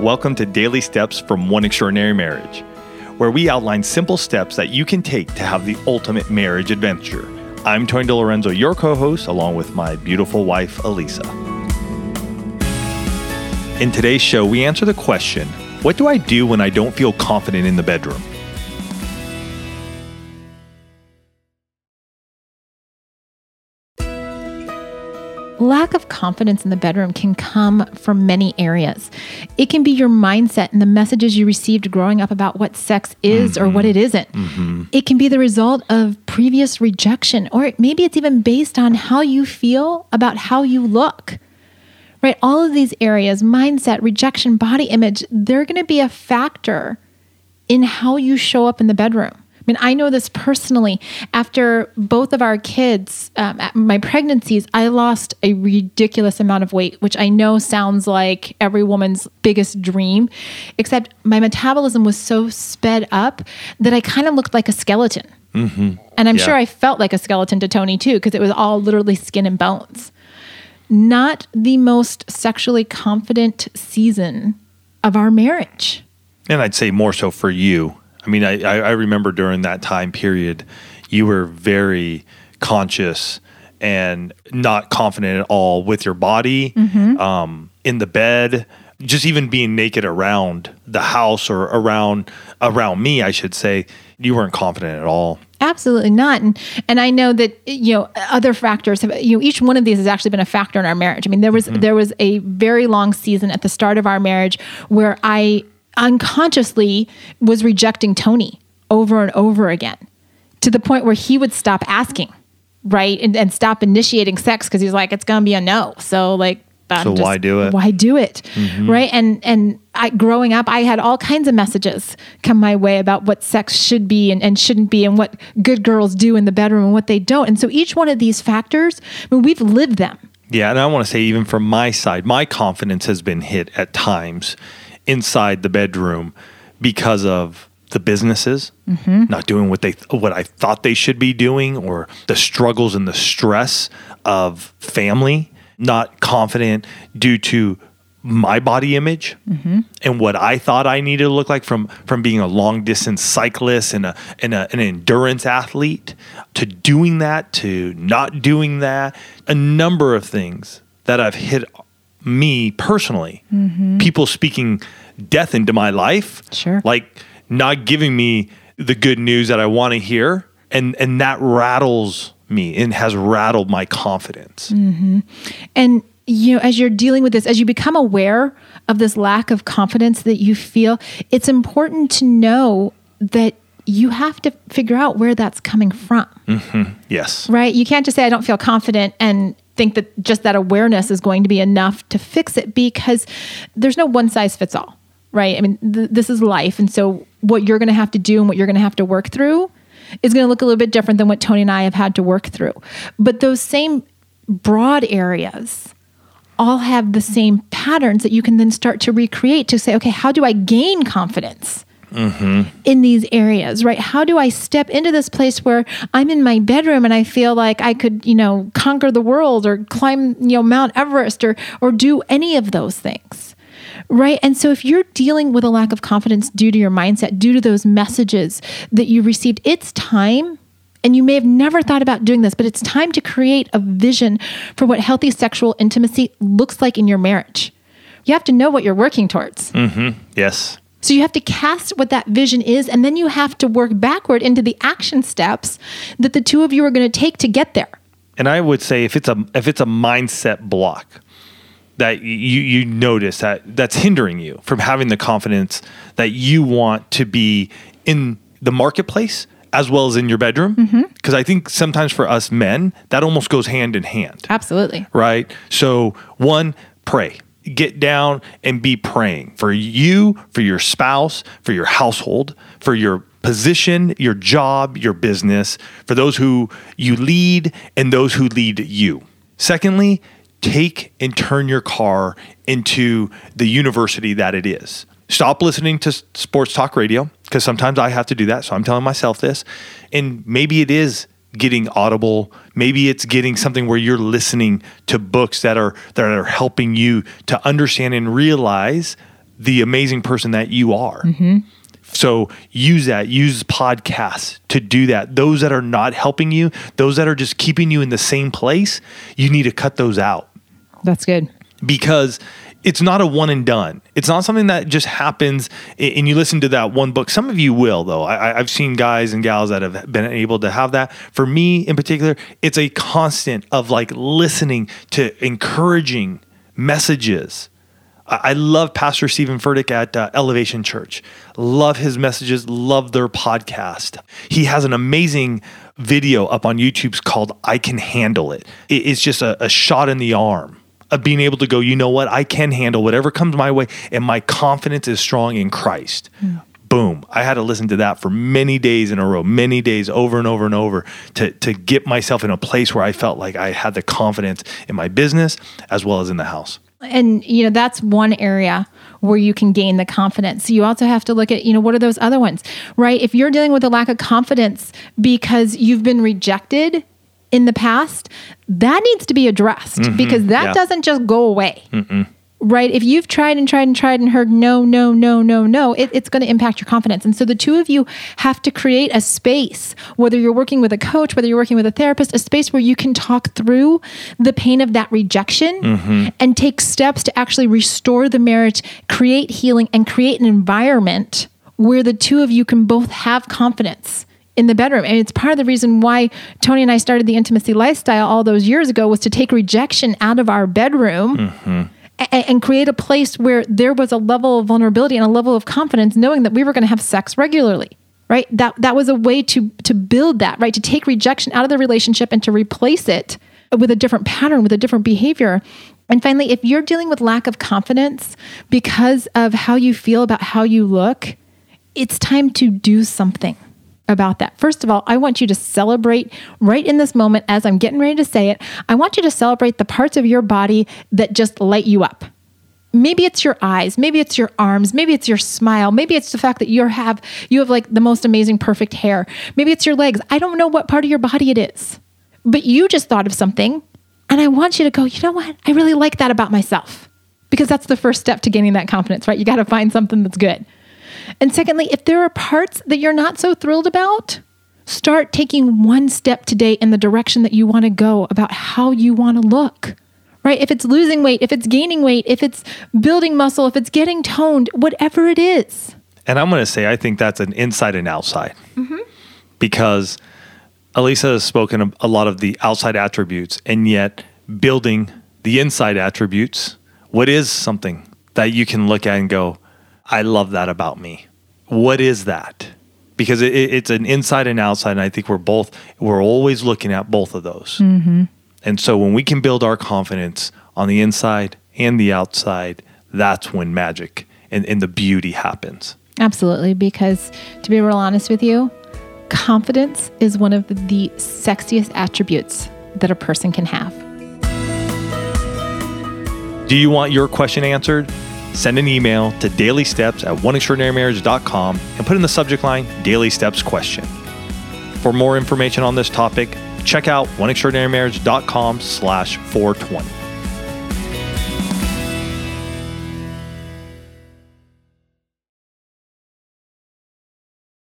Welcome to Daily Steps from One Extraordinary Marriage, where we outline simple steps that you can take to have the ultimate marriage adventure. I'm Tony DiLorenzo, your co host, along with my beautiful wife, Alisa. In today's show, we answer the question What do I do when I don't feel confident in the bedroom? Lack of confidence in the bedroom can come from many areas. It can be your mindset and the messages you received growing up about what sex is mm-hmm. or what it isn't. Mm-hmm. It can be the result of previous rejection, or maybe it's even based on how you feel about how you look. Right? All of these areas mindset, rejection, body image they're going to be a factor in how you show up in the bedroom mean, I know this personally. After both of our kids, um, my pregnancies, I lost a ridiculous amount of weight, which I know sounds like every woman's biggest dream, except my metabolism was so sped up that I kind of looked like a skeleton. Mm-hmm. And I'm yeah. sure I felt like a skeleton to Tony too, because it was all literally skin and bones. Not the most sexually confident season of our marriage. And I'd say more so for you I mean, I, I remember during that time period, you were very conscious and not confident at all with your body, mm-hmm. um, in the bed, just even being naked around the house or around around me, I should say, you weren't confident at all. Absolutely not. And and I know that you know other factors have you know each one of these has actually been a factor in our marriage. I mean there was mm-hmm. there was a very long season at the start of our marriage where I unconsciously was rejecting Tony over and over again to the point where he would stop asking, right? And, and stop initiating sex because he's like, it's going to be a no. So, like, so just, why do it? Why do it? Mm-hmm. Right? And and I growing up, I had all kinds of messages come my way about what sex should be and, and shouldn't be and what good girls do in the bedroom and what they don't. And so each one of these factors, I mean, we've lived them. Yeah, and I want to say even from my side, my confidence has been hit at times inside the bedroom because of the businesses mm-hmm. not doing what they what I thought they should be doing or the struggles and the stress of family not confident due to my body image mm-hmm. and what I thought I needed to look like from from being a long distance cyclist and a and a, an endurance athlete to doing that to not doing that a number of things that I've hit me personally mm-hmm. people speaking death into my life. Sure. Like not giving me the good news that I want to hear. And, and that rattles me and has rattled my confidence. Mm-hmm. And you know, as you're dealing with this, as you become aware of this lack of confidence that you feel, it's important to know that you have to figure out where that's coming from. Mm-hmm. Yes. Right? You can't just say, I don't feel confident and think that just that awareness is going to be enough to fix it because there's no one size fits all right? I mean, th- this is life. And so what you're going to have to do and what you're going to have to work through is going to look a little bit different than what Tony and I have had to work through. But those same broad areas all have the same patterns that you can then start to recreate to say, okay, how do I gain confidence? Mm-hmm. in these areas, right? How do I step into this place where I'm in my bedroom and I feel like I could, you know, conquer the world or climb, you know, Mount Everest or or do any of those things? Right. And so if you're dealing with a lack of confidence due to your mindset, due to those messages that you received, it's time. And you may have never thought about doing this, but it's time to create a vision for what healthy sexual intimacy looks like in your marriage. You have to know what you're working towards. Mm-hmm. Yes. So you have to cast what that vision is, and then you have to work backward into the action steps that the two of you are going to take to get there. And I would say if it's a if it's a mindset block, that you you notice that that's hindering you from having the confidence that you want to be in the marketplace as well as in your bedroom. Because mm-hmm. i think sometimes for us men that almost goes hand in hand. Absolutely. Right? So one pray get down and be praying for you for your spouse for your household for your position your job your business for those who you lead and those who lead you secondly take and turn your car into the university that it is. Stop listening to sports talk radio because sometimes I have to do that. So I'm telling myself this. And maybe it is getting audible maybe it's getting something where you're listening to books that are that are helping you to understand and realize the amazing person that you are. Mm-hmm. So use that, use podcasts to do that. Those that are not helping you, those that are just keeping you in the same place, you need to cut those out That's good. because it's not a one and done. It's not something that just happens and you listen to that one book. Some of you will, though. I, I've seen guys and gals that have been able to have that. For me in particular, it's a constant of like listening to encouraging messages. I love Pastor Steven Furtick at uh, Elevation Church. Love his messages, love their podcast. He has an amazing video up on YouTube called I Can Handle It. It- It's just a, a shot in the arm of being able to go, you know what, I can handle whatever comes my way, and my confidence is strong in Christ. Boom. I had to listen to that for many days in a row, many days over and over and over to, to get myself in a place where I felt like I had the confidence in my business as well as in the house. and you know that's one area where you can gain the confidence you also have to look at you know what are those other ones right if you're dealing with a lack of confidence because you've been rejected in the past that needs to be addressed mm-hmm. because that yeah. doesn't just go away. Right? If you've tried and tried and tried and heard no no no no no it, it's going to impact your confidence. And so the two of you have to create a space whether you're working with a coach whether you're working with a therapist a space where you can talk through the pain of that rejection mm-hmm. and take steps to actually restore the marriage create healing and create an environment where the two of you can both have confidence in the bedroom. And it's part of the reason why Tony and I started the intimacy lifestyle all those years ago was to take rejection out of our bedroom mm-hmm. a- and create a place where there was a level of vulnerability and a level of confidence knowing that we were going to have sex regularly right? That that was a way to to build that right? To take rejection out of the relationship and to replace it with a different pattern with a different behavior. And finally if you're dealing with lack of confidence because of how you feel about how you look it's time to do something about that. First of all, I want you to celebrate right in this moment as I'm getting ready to say it. I want you to celebrate the parts of your body that just light you up. Maybe it's your eyes, maybe it's your arms, maybe it's your smile, maybe it's the fact that you have you have like the most amazing perfect hair. Maybe it's your legs. I don't know what part of your body it is. But you just thought of something and I want you to go, "You know what? I really like that about myself." Because that's the first step to gaining that confidence, right? You got to find something that's good. And secondly, if there are parts that you're not so thrilled about, start taking one step today in the direction that you want to go about how you want to look. Right? If it's losing weight, if it's gaining weight, if it's building muscle, if it's getting toned, whatever it is. And I'm going to say, I think that's an inside and outside mm-hmm. because Alisa has spoken a- a lot of the outside attributes and yet building the inside attributes. What is something that you can look at and go, I love that about me? What is that? Because it, it- it's an inside and outside. And I think we're both, we're always looking at both of those. Mm-hmm. And so when we can build our confidence on the inside and the outside, that's when magic and, and the beauty happens. Absolutely. Because to be real honest with you, confidence is one of the sexiest attributes that a person can have. Do you want your question answered? Send an email to dailysteps at oneextraordinarymarriage.com and put in the subject line Daily Steps Question. For more information on this topic, check out oneextraordinarymarriage.com slash 420.